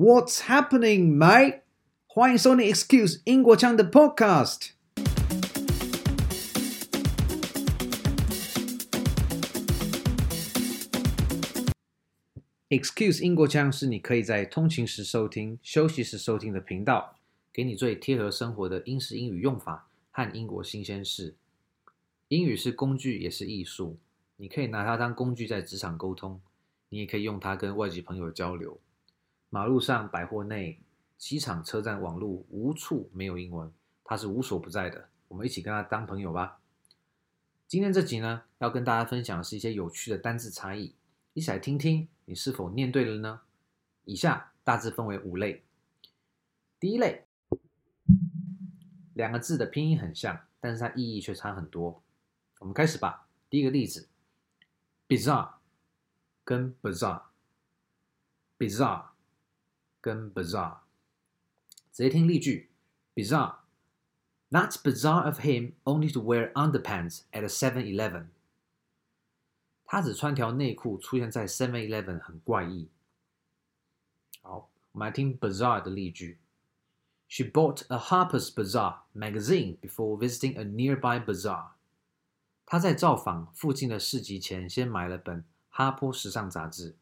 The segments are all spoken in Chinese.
What's happening, mate？欢迎收听 Excuse 英国腔的 Podcast。Excuse 英国腔是你可以在通勤时收听、休息时收听的频道，给你最贴合生活的英式英语用法和英国新鲜事。英语是工具，也是艺术。你可以拿它当工具在职场沟通，你也可以用它跟外籍朋友交流。马路上、百货内、机场、车站、网路，无处没有英文，它是无所不在的。我们一起跟它当朋友吧。今天这集呢，要跟大家分享的是一些有趣的单字差异，一起来听听你是否念对了呢？以下大致分为五类。第一类，两个字的拼音很像，但是它意义却差很多。我们开始吧。第一个例子，bizarre 跟 bazaar，bizarre。跟 bizarre，直接听例句，bizarre。That's bizarre of him only to wear underpants at a 7-Eleven。他只穿条内裤出现在 7-Eleven 很怪异。好，我们来听 bizarre 的例句。She bought a Harper's Bazaar magazine before visiting a nearby bazaar。她在造访附近的市集前，先买了本哈坡时尚杂志。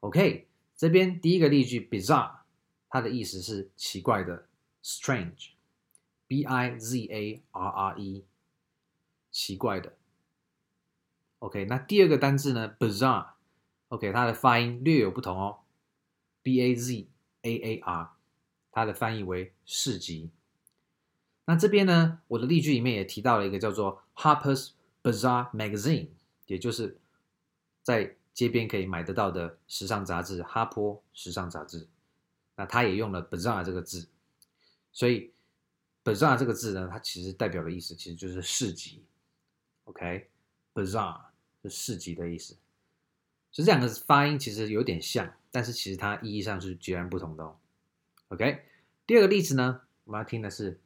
OK。 这边第一个例句 bizarre，它的意思是奇怪的，strange，b i z a r r e，奇怪的。OK，那第二个单字呢，bazaar，OK，它的发音略有不同哦，b a z a a r，它的翻译为市集。那这边呢，我的例句里面也提到了一个叫做 Harper's Bazaar Magazine，也就是在街边可以买得到的时尚杂志《哈坡时尚杂志》，那他也用了 “bazaar” 这个字，所以 “bazaar” 这个字呢，它其实代表的意思其实就是市集。OK，“bazaar” 是市集的意思。所以这两个发音其实有点像，但是其实它意义上是截然不同的哦。OK，第二个例子呢，我们要听的是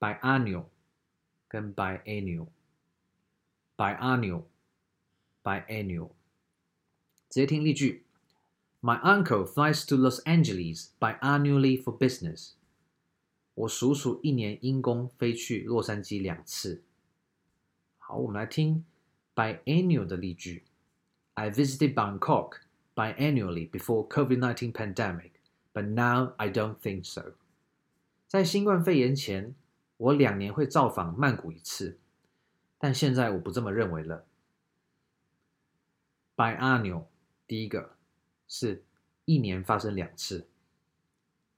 “biannual” 跟 “biannual”，“biannual”，“biannual”。直接听例句：My uncle flies to Los Angeles biannually for business。我叔叔一年因公飞去洛杉矶两次。好，我们来听 biannual 的例句：I visited Bangkok biannually before COVID-19 pandemic, but now I don't think so。在新冠肺炎前，我两年会造访曼谷一次，但现在我不这么认为了。biannual。 第一个是一年发生两次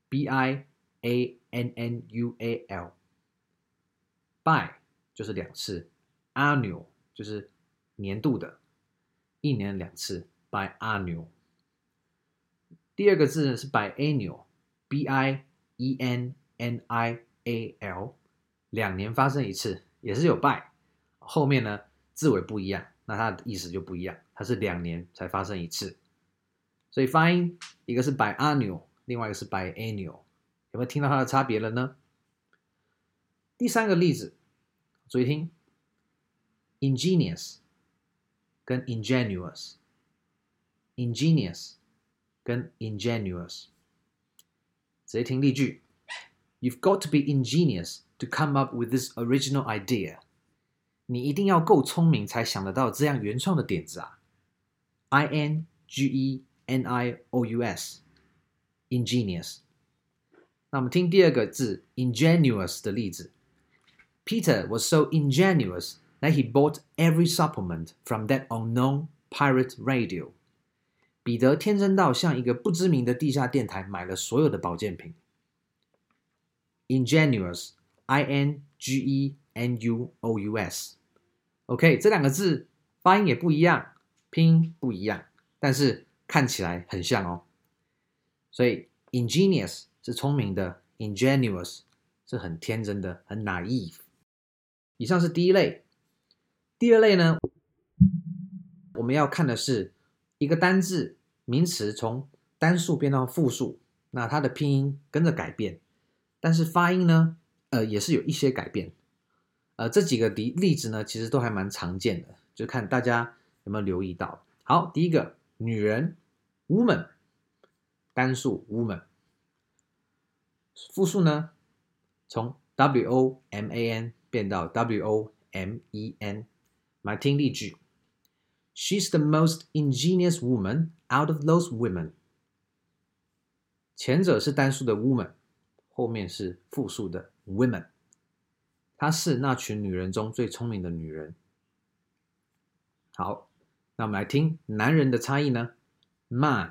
，b i a n n u a l，bi 就是两次，annual 就是年度的，一年两次，biannual。第二个字呢是 biennial，b i e n n i a l，两年发生一次，也是有 bi，后面呢字尾不一样。那它的意思就不一样，它是两年才发生一次，所以发音一个是 biannual，另外一个是 biennial，有没有听到它的差别了呢？第三个例子，注意听，ingenious 跟 ingenuous，ingenious 跟 ingenuous，直接听例句，You've got to be ingenious to come up with this original idea。 你一定要够聪明才想得到这样原创的点子啊！I N G E N I O U S，ingenious。那我们听第二个字 ingenuous 的例子。Peter was so ingenuous that he bought every supplement from that unknown pirate radio。彼得天真到向一个不知名的地下电台买了所有的保健品。ingenuous，i n g e n u o u s OK，这两个字发音也不一样，拼音不一样，但是看起来很像哦。所以 ingenious 是聪明的，ingenuous 是很天真的，很 naive。以上是第一类，第二类呢，我们要看的是一个单字名词从单数变到复数，那它的拼音跟着改变，但是发音呢，呃，也是有一些改变。呃，这几个例例子呢，其实都还蛮常见的，就看大家有没有留意到。好，第一个女人，woman，单数 woman。复数呢，从 w o m a n 变到 w o m e n。来听例句：She's the most ingenious woman out of those women。前者是单数的 woman，后面是复数的 women。她是那群女人中最聪明的女人。好，那我们来听男人的差异呢？Man，M-A-N，man。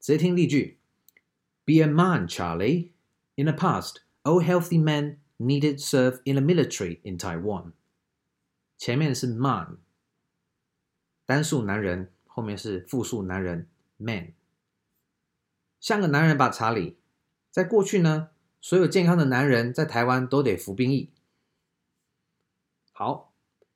直接听例句：Be a man, Charlie. In the past, all healthy men needed serve in the military in Taiwan。前面是 man，单数男人，后面是复数男人 man。像个男人吧，查理。在过去呢，所有健康的男人在台湾都得服兵役。好，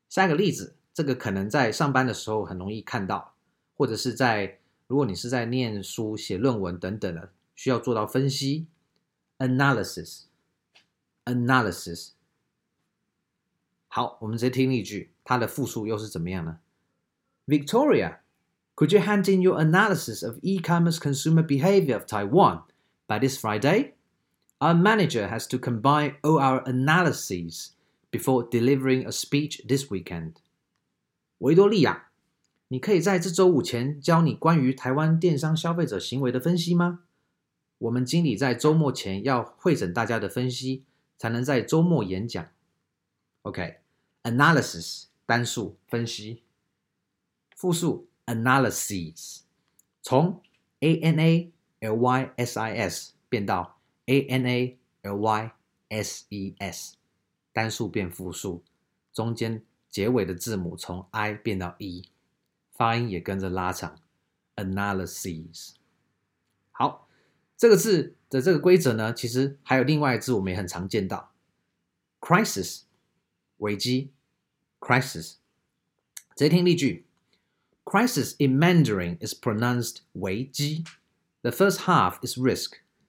下一个例子，这个可能在上班的时候很容易看到，或者是在如果你是在念书、写论文等等的，需要做到分析 analysis analysis。好，我们直接听例句，它的复数又是怎么样呢？Victoria, could you hand in your analysis of e-commerce consumer behavior of Taiwan by this Friday? Our manager has to combine all our analyses before delivering a speech this weekend。维多利亚，你可以在这周五前交你关于台湾电商消费者行为的分析吗？我们经理在周末前要会诊大家的分析，才能在周末演讲。OK，analysis、okay, 单数分析，复数 analyses，从 a n a l y s i s 变到。 A N A L Y S E S，单数变复数，中间结尾的字母从 I 变到 E，发音也跟着拉长。Analyses。好，这个字的这个规则呢，其实还有另外一个字，我们也很常见到，crisis，危机，crisis。直接听例句：Crisis in Mandarin is pronounced 危机。The first half is risk。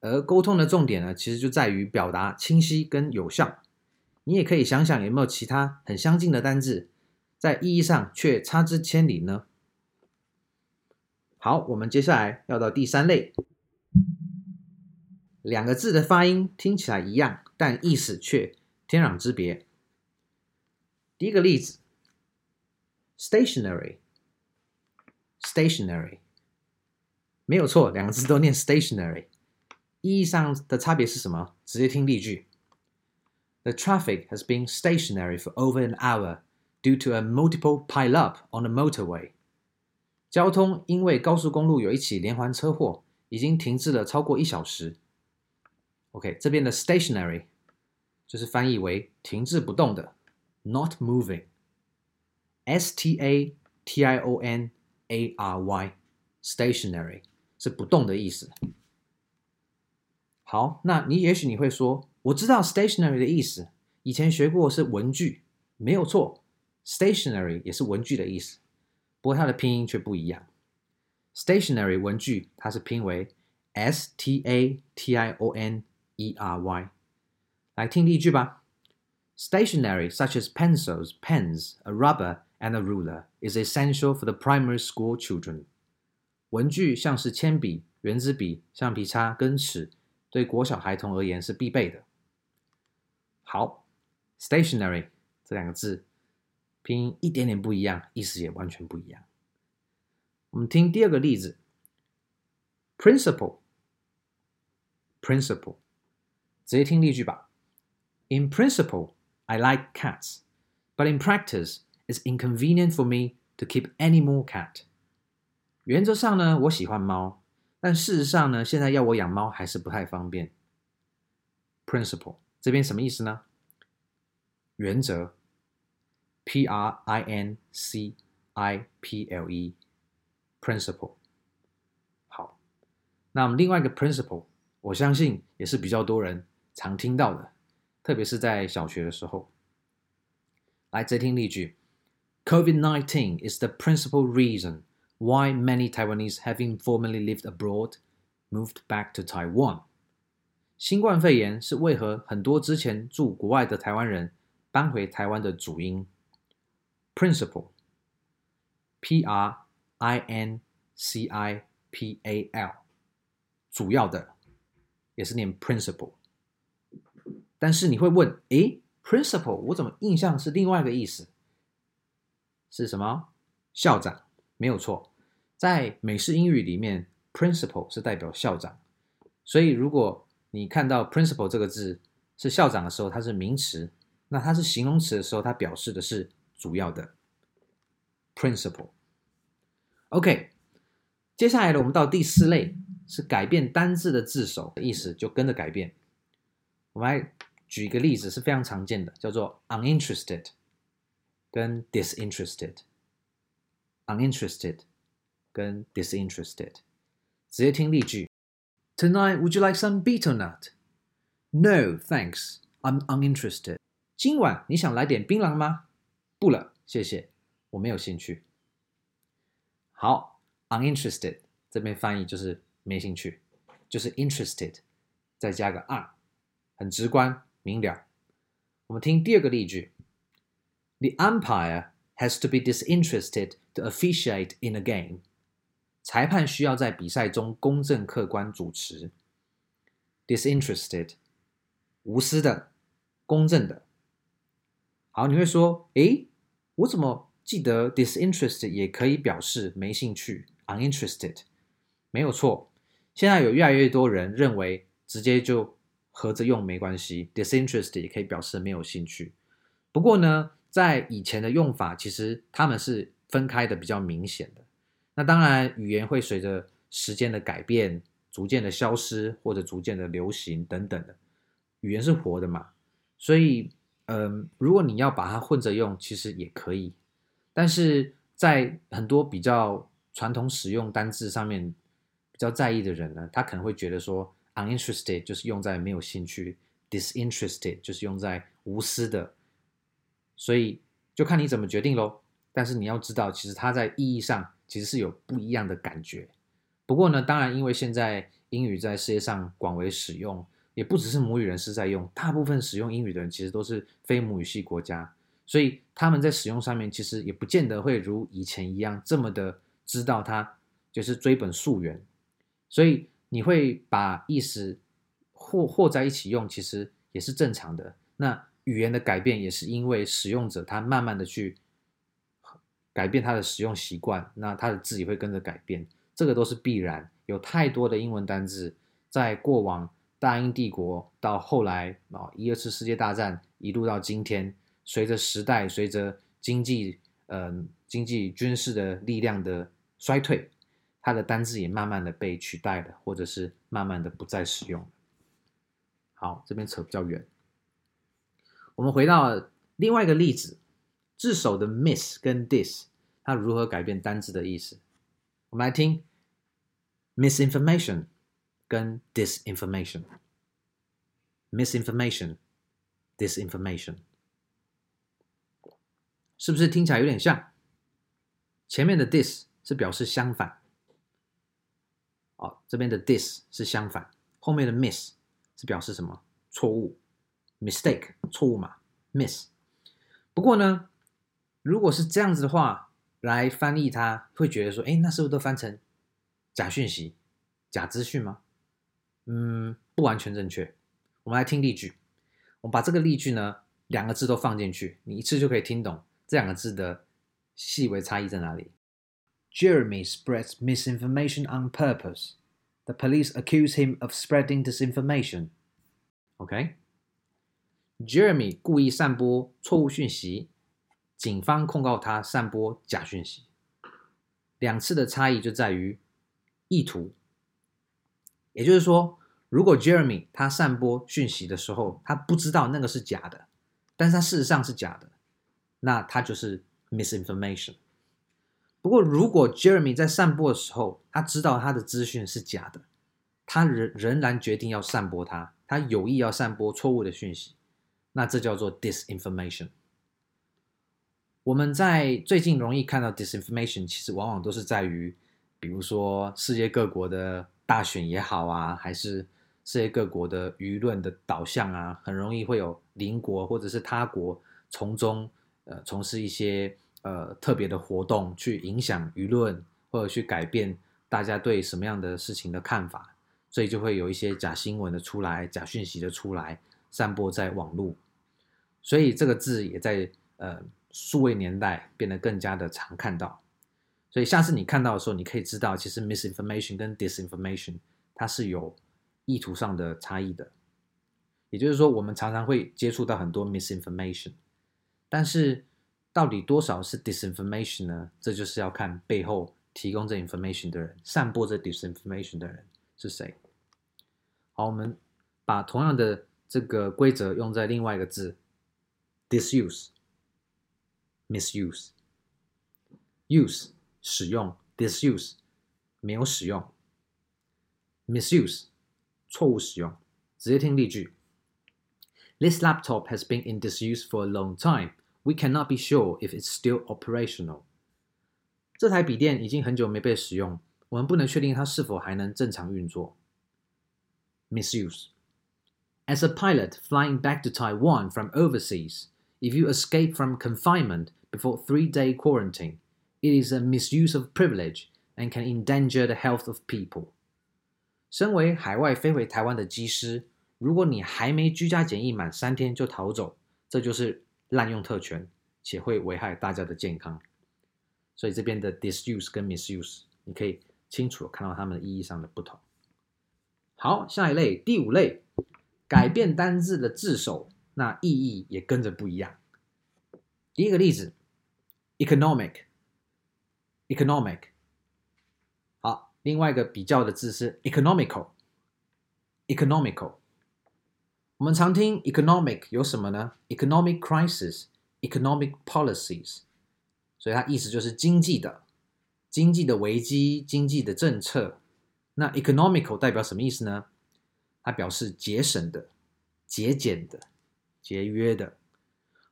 而沟通的重点呢，其实就在于表达清晰跟有效。你也可以想想有没有其他很相近的单字，在意义上却差之千里呢？好，我们接下来要到第三类，两个字的发音听起来一样，但意思却天壤之别。第一个例子，stationary，stationary，没有错，两个字都念 stationary。意义上的差别是什么？直接听例句：The traffic has been stationary for over an hour due to a multiple pileup on the motorway。交通因为高速公路有一起连环车祸，已经停滞了超过一小时。OK，这边的 stationary 就是翻译为停滞不动的，not moving。S T A T I O N A R Y，stationary 是不动的意思。 好，那你也许你会说，我知道 stationary 的意思，以前学过是文具，没有错，stationary 也是文具的意思，不过它的拼音却不一样。stationary 文具它是拼为 s t a t i o n e r y，来听例句吧。Stationery such as pencils, pens, a rubber, and a ruler is essential for the primary school children。文具像是铅笔、原子笔、橡皮擦跟尺。对国小孩童而言是必备的。好，stationary 这两个字拼音一点点不一样，意思也完全不一样。我们听第二个例子，principle，principle，直接听例句吧。In principle, I like cats, but in practice, it's inconvenient for me to keep any more cat。原则上呢，我喜欢猫。但事实上呢，现在要我养猫还是不太方便。Principle 这边什么意思呢？原则，P R I N C I P L E，principle。好，那么另外一个 principle，我相信也是比较多人常听到的，特别是在小学的时候。来，再听例句：COVID-19 is the principal reason why many Taiwanese having formerly lived abroad moved back to Taiwan。新冠肺炎是为何很多之前住国外的台湾人搬回台湾的主因。Principal，P-R-I-N-C-I-P-A-L，主要的，也是念 principal。但是你会问，诶？Principal，我怎么印象是另外一个意思？是什么？校长，没有错。 在美式英语里面，principal 是代表校长。所以如果你看到 principal 这个字是校长的时候，它是名词；那它是形容词的时候，它表示的是主要的 principal。OK，接下来呢，我们到第四类是改变单字的字首的意思，就跟着改变。我们来。举一个例子是非常常见的，叫做 uninterested 跟 disinterested，uninterested 跟 disinterested。直接听例句：Tonight, would you like some betel nut? No, thanks. I'm uninterested. 今晚你想来点槟榔吗？不了，谢谢，我没有兴趣。好，uninterested 这边翻译就是没兴趣，就是 interested 再加个 un，很直观。明了。我们听第二个例句：The umpire has to be disinterested to officiate in a game。 裁判需要在比赛中公正客观主持。Disinterested，无私的，公正的。好，你会说，诶，我怎么记得 disinterested 也可以表示没兴趣？Uninterested，没有错。现在有越来越多人认为直接就。合着用没关系，disinterested 也可以表示没有兴趣。不过呢，在以前的用法，其实他们是分开的比较明显的。那当然，语言会随着时间的改变，逐渐的消失或者逐渐的流行等等的。语言是活的嘛，所以，嗯，如果你要把它混着用，其实也可以。但是在很多比较传统使用单字上面比较在意的人呢，他可能会觉得说。Uninterested 就是用在没有兴趣，disinterested 就是用在无私的，所以就看你怎么决定喽。但是你要知道，其实它在意义上其实是有不一样的感觉。不过呢，当然因为现在英语在世界上广为使用，也不只是母语人士在用，大部分使用英语的人其实都是非母语系国家，所以他们在使用上面其实也不见得会如以前一样这么的知道它就是追本溯源，所以。你会把意思和和在一起用，其实也是正常的。那语言的改变也是因为使用者他慢慢的去改变它的使用习惯，那它的字也会跟着改变，这个都是必然。有太多的英文单字在过往大英帝国到后来啊一二次世界大战一路到今天，随着时代随着经济嗯、呃、经济军事的力量的衰退。它的单字也慢慢的被取代了，或者是慢慢的不再使用。好，这边扯比较远。我们回到另外一个例子，字首的 miss 跟 dis，它如何改变单字的意思？我们来听 misinformation 跟 disinformation，misinformation，disinformation，是不是听起来有点像？前面的 dis 是表示相反。哦，这边的 dis 是相反，后面的 miss 是表示什么？错误，mistake 错误嘛，miss。不过呢，如果是这样子的话来翻译，它会觉得说，哎，那是不是都翻成假讯息、假资讯吗？嗯，不完全正确。我们来听例句，我们把这个例句呢，两个字都放进去，你一次就可以听懂这两个字的细微差异在哪里。Jeremy spreads misinformation on purpose. The police accuse him of spreading disinformation. OK? Jeremy 故意散播错误讯息，警方控告他散播假讯息。两次的差异就在于意图，也就是说，如果 Jeremy 他散播讯息的时候，他不知道那个是假的，但是他事实上是假的，那他就是 misinformation。不过，如果 Jeremy 在散播的时候，他知道他的资讯是假的，他仍仍然决定要散播它，他有意要散播错误的讯息，那这叫做 disinformation。我们在最近容易看到 disinformation，其实往往都是在于，比如说世界各国的大选也好啊，还是世界各国的舆论的导向啊，很容易会有邻国或者是他国从中呃从事一些呃特别的活动，去影响舆论或者去改变大家对什么样的事情的看法。所以就会有一些假新闻的出来，假讯息的出来，散播在网络。所以这个字也在呃数位年代变得更加的常看到。所以下次你看到的时候，你可以知道，其实 misinformation 跟 disinformation 它是有意图上的差异的。也就是说，我们常常会接触到很多 misinformation，但是到底多少是 disinformation 呢？这就是要看背后提供这 information 的人，散播这 disinformation 的人。是谁？好，我们把同样的这个规则用在另外一个字，disuse、misuse、use 使用，disuse 没有使用，misuse 错误使用。直接听例句：This laptop has been in disuse for a long time. We cannot be sure if it's still operational. 这台笔电已经很久没被使用。我们不能确定它是否还能正常运作。Misuse. As a pilot flying back to Taiwan from overseas, if you escape from confinement before three-day quarantine, it is a misuse of privilege and can endanger the health of people. 身为海外飞回台湾的机师，如果你还没居家检疫满三天就逃走，这就是滥用特权，且会危害大家的健康。所以这边的 disuse 跟 misuse，你可以。清楚看到它们的意义上的不同。好，下一类，第五类，改变单字的字首，那意义也跟着不一样。第一个例子，economic，economic。好，另外一个比较的字是 economical，economical。我们常听 economic 有什么呢？economic crisis，economic policies，所以它意思就是经济的。经济的危机，经济的政策，那 economical 代表什么意思呢？它表示节省的、节俭的、节约的。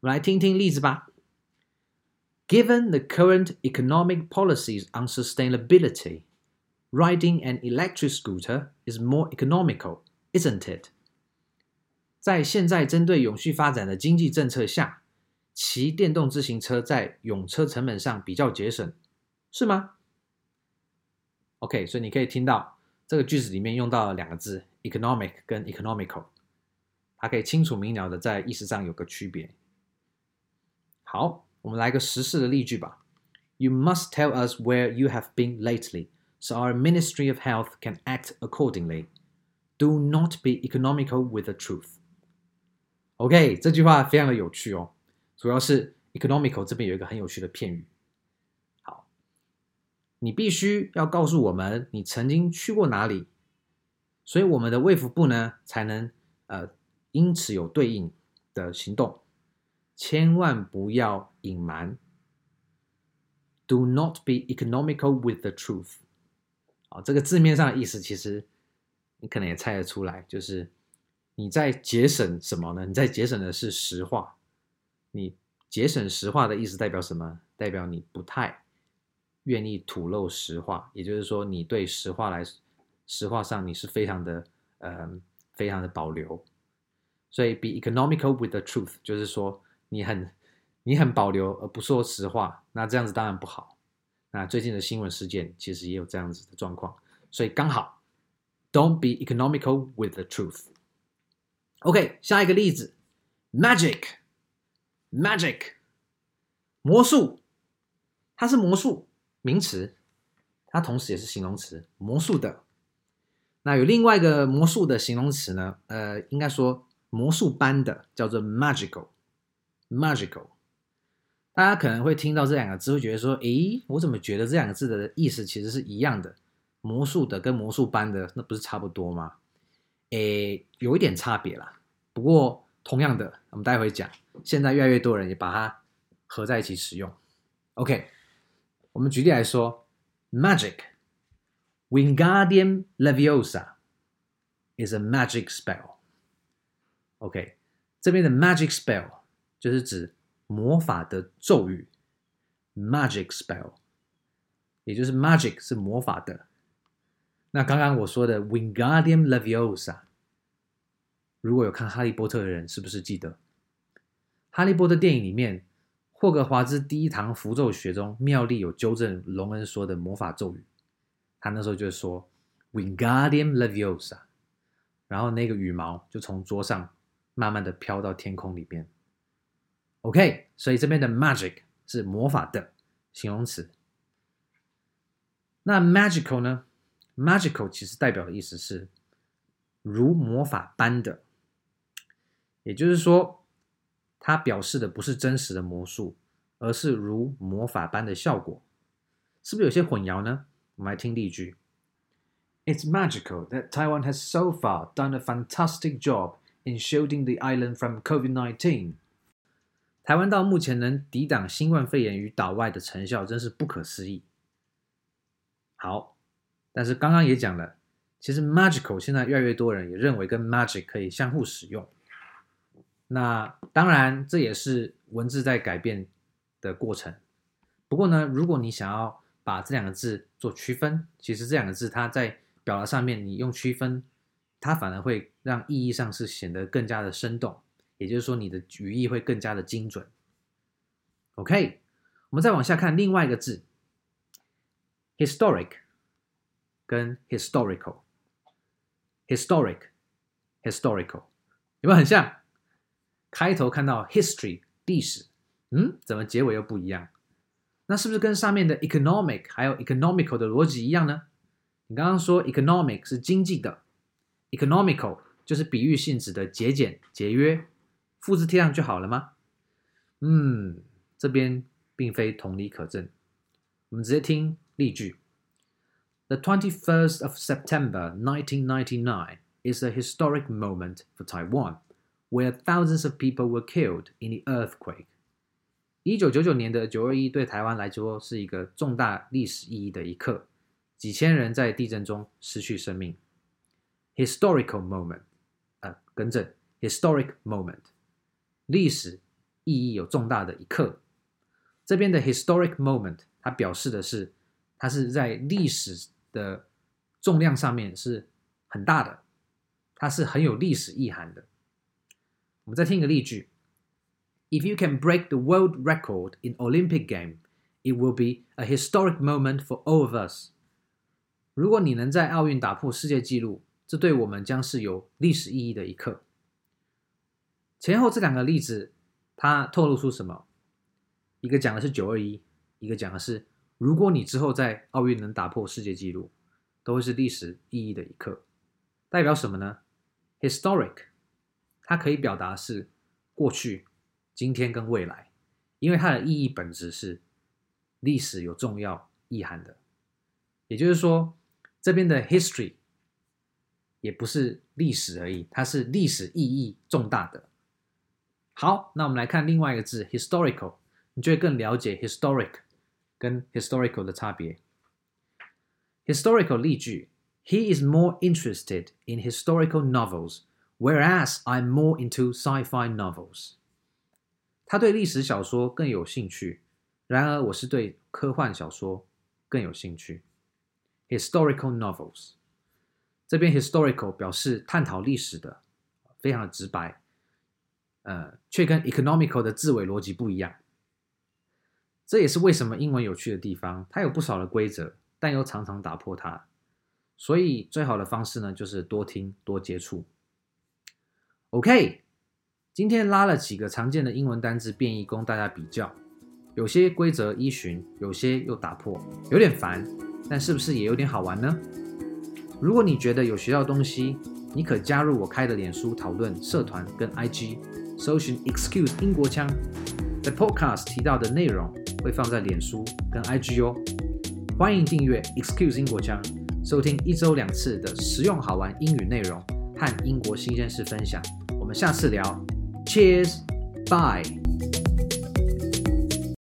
我们来听听例子吧。Given the current economic policies on sustainability, riding an electric scooter is more economical, isn't it? 在现在针对永续发展的经济政策下，骑电动自行车在用车成本上比较节省。是吗？OK，所以你可以听到这个句子里面用到了两个字，economic 跟 economical，它可以清楚明了的在意思上有个区别。好，我们来个时事的例句吧。You must tell us where you have been lately, so our Ministry of Health can act accordingly. Do not be economical with the truth. OK，这句话非常的有趣哦，主要是 economical 这边有一个很有趣的片语。好你必须要告诉我们你曾经去过哪里，所以我们的卫福部呢才能呃因此有对应的行动，千万不要隐瞒。Do not be economical with the truth。啊，这个字面上的意思其实你可能也猜得出来，就是你在节省什么呢？你在节省的是实话。你节省实话的意思代表什么？代表你不太。愿意吐露实话，也就是说，你对实话来，实话上你是非常的，呃，非常的保留。所以，be economical with the truth，就是说你很，你很保留而不说实话，那这样子当然不好。那最近的新闻事件其实也有这样子的状况，所以刚好，don't be economical with the truth。OK，下一个例子，magic，magic，魔术，它是魔术。名词，它同时也是形容词，魔术的。那有另外一个魔术的形容词呢？呃，应该说魔术般的，叫做 magical。Magical。大家可能会听到这两个字，会觉得说，诶，我怎么觉得这两个字的意思其实是一样的？魔术的跟魔术般的，那不是差不多吗？诶，有一点差别啦。不过同样的，我们待会讲。现在越来越多人也把它合在一起使用。OK。我们举例来说，Magic，Wingardium Leviosa，is a magic spell. OK，这边的 magic spell 就是指魔法的咒语，magic spell，也就是 magic 是魔法的。那刚刚我说的 Wingardium Leviosa，如果有看哈利波特的人，是不是记得哈利波特电影里面霍格华兹第一堂符咒学中，妙丽有纠正荣恩说的魔法咒语，他那时候就是说 Wingardium Leviosa，然后那个羽毛就从桌上慢慢的飘到天空里面。OK，所以这边的 magic 是魔法的形容词。那 magical 呢？magical 其实代表的意思是如魔法般的，也就是说，它表示的不是真实的魔术，而是如魔法般的效果。是不是有些混淆呢？我们来听例句：It's magical that Taiwan has so far done a fantastic job in shielding the island from COVID-19. 台湾到目前能抵挡新冠肺炎于岛外的成效真是不可思议。好，但是刚刚也讲了，其实 magical 现在越来越多人也认为跟 magic 可以相互使用。那当然这也是文字在改变的过程。不过呢，如果你想要把这两个字做区分，其实这两个字它在表达上面你用区分，它反而会让意义上是显得更加的生动。也就是说，你的语义会更加的精准。OK，我们再往下看另外一个字，historic 跟 historical，historic，historical 有没有很像？开头看到 history 历史，嗯，怎么结尾又不一样？那是不是跟上面的 economic 还有 economical 的逻辑一样呢？你刚刚说 economic 是经济的，economical 就是比喻性质的节俭节约。复制贴上就好了吗？嗯，这边并非同理可证。我们直接听例句：The twenty-first of September, nineteen ninety-nine, is a historic moment for Taiwan, where thousands of people were killed in the earthquake. 一九九九年的九二一对台湾来说是一个重大历史意义的一刻，几千人在地震中失去生命。Historical moment，呃，更正，historic moment。 历史意义有重大的一刻，这边的 historic moment，它表示的是，它是在历史的重量上面是很大的，它是很有历史意涵的。我们再听一个例句：If you can break the world record in Olympic game, it will be a historic moment for all of us。如果你能在奥运打破世界纪录，这对我们将是有历史意义的一刻。前后这两个例子，它透露出什么？一个讲的是九二一，一个讲的是如果你之后在奥运能打破世界纪录，都会是历史意义的一刻。代表什么呢？Historic，它可以表达是过去、今天跟未来，因为它的意义本质是历史有重要意涵的。也就是说，这边的 history 也不是历史而已，它是历史意义重大的。好，那我们来看另外一个字 historical，你就会更了解 historic 跟 historical 的差别。historical 例句：He is more interested in historical novels, whereas I'm more into sci-fi novels。他对历史小说更有兴趣，然而我是对科幻小说更有兴趣。historical novels，这边 historical 表示探讨历史的，非常的直白。呃，却跟 economical 的字尾逻辑不一样，这也是为什么英文有趣的地方。它有不少的规则，但又常常打破它。所以最好的方式呢，就是多听多接触。OK，今天拉了几个常见的英文单字变异供大家比较，有些规则依循，有些又打破，有点烦，但是不是也有点好玩呢？如果你觉得有学到东西，你可加入我开的脸书讨论社团跟 IG。搜寻 Excuse 英国腔，在 Podcast 提到的内容会放在脸书跟 IG 哦。欢迎订阅 Excuse 英国腔，收听一周两次的实用好玩英语内容和英国新鲜事分享。我们下次聊，Cheers，Bye。